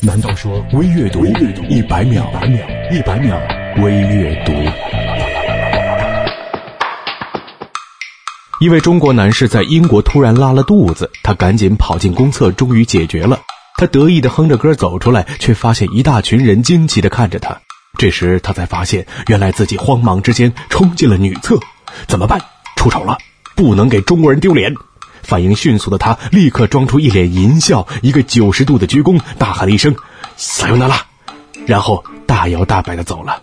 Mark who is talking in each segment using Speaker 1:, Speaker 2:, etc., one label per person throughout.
Speaker 1: 难道说微阅读一百秒？一百秒微阅读。一位中国男士在英国突然拉了肚子，他赶紧跑进公厕，终于解决了。他得意的哼着歌走出来，却发现一大群人惊奇的看着他。这时他才发现，原来自己慌忙之间冲进了女厕。怎么办？出丑了，不能给中国人丢脸。反应迅速的他立刻装出一脸淫笑，一个九十度的鞠躬，大喊了一声“撒尤那拉”，然后大摇大摆的走了。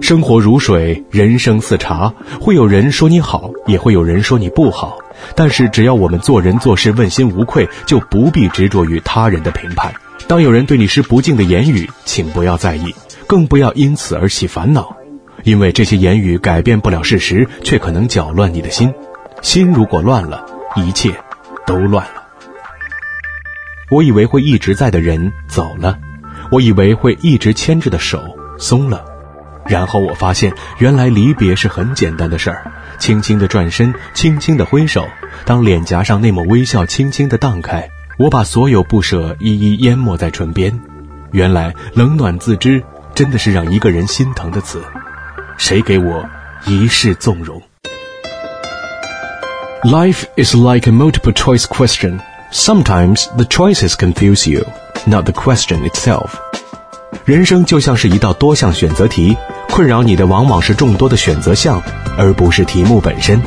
Speaker 1: 生活如水，人生似茶，会有人说你好，也会有人说你不好。但是只要我们做人做事问心无愧，就不必执着于他人的评判。当有人对你施不敬的言语，请不要在意，更不要因此而起烦恼，因为这些言语改变不了事实，却可能搅乱你的心。心如果乱了，一切都乱了。我以为会一直在的人走了，我以为会一直牵着的手松了，然后我发现，原来离别是很简单的事儿，轻轻的转身，轻轻的挥手，当脸颊上那抹微笑轻轻的荡开，我把所有不舍一一淹没在唇边。原来冷暖自知，真的是让一个人心疼的词。谁给我一世纵容？Life is like a multiple choice question. Sometimes the choices confuse you, not the question itself. 人生就像是一道多项选择题，困扰你的往往是众多的选择项，而不是题目本身。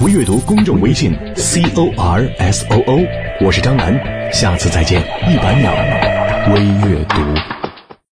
Speaker 1: 微阅读公众微信 c o r s o o，我是张楠，下次再见。一百秒微阅读。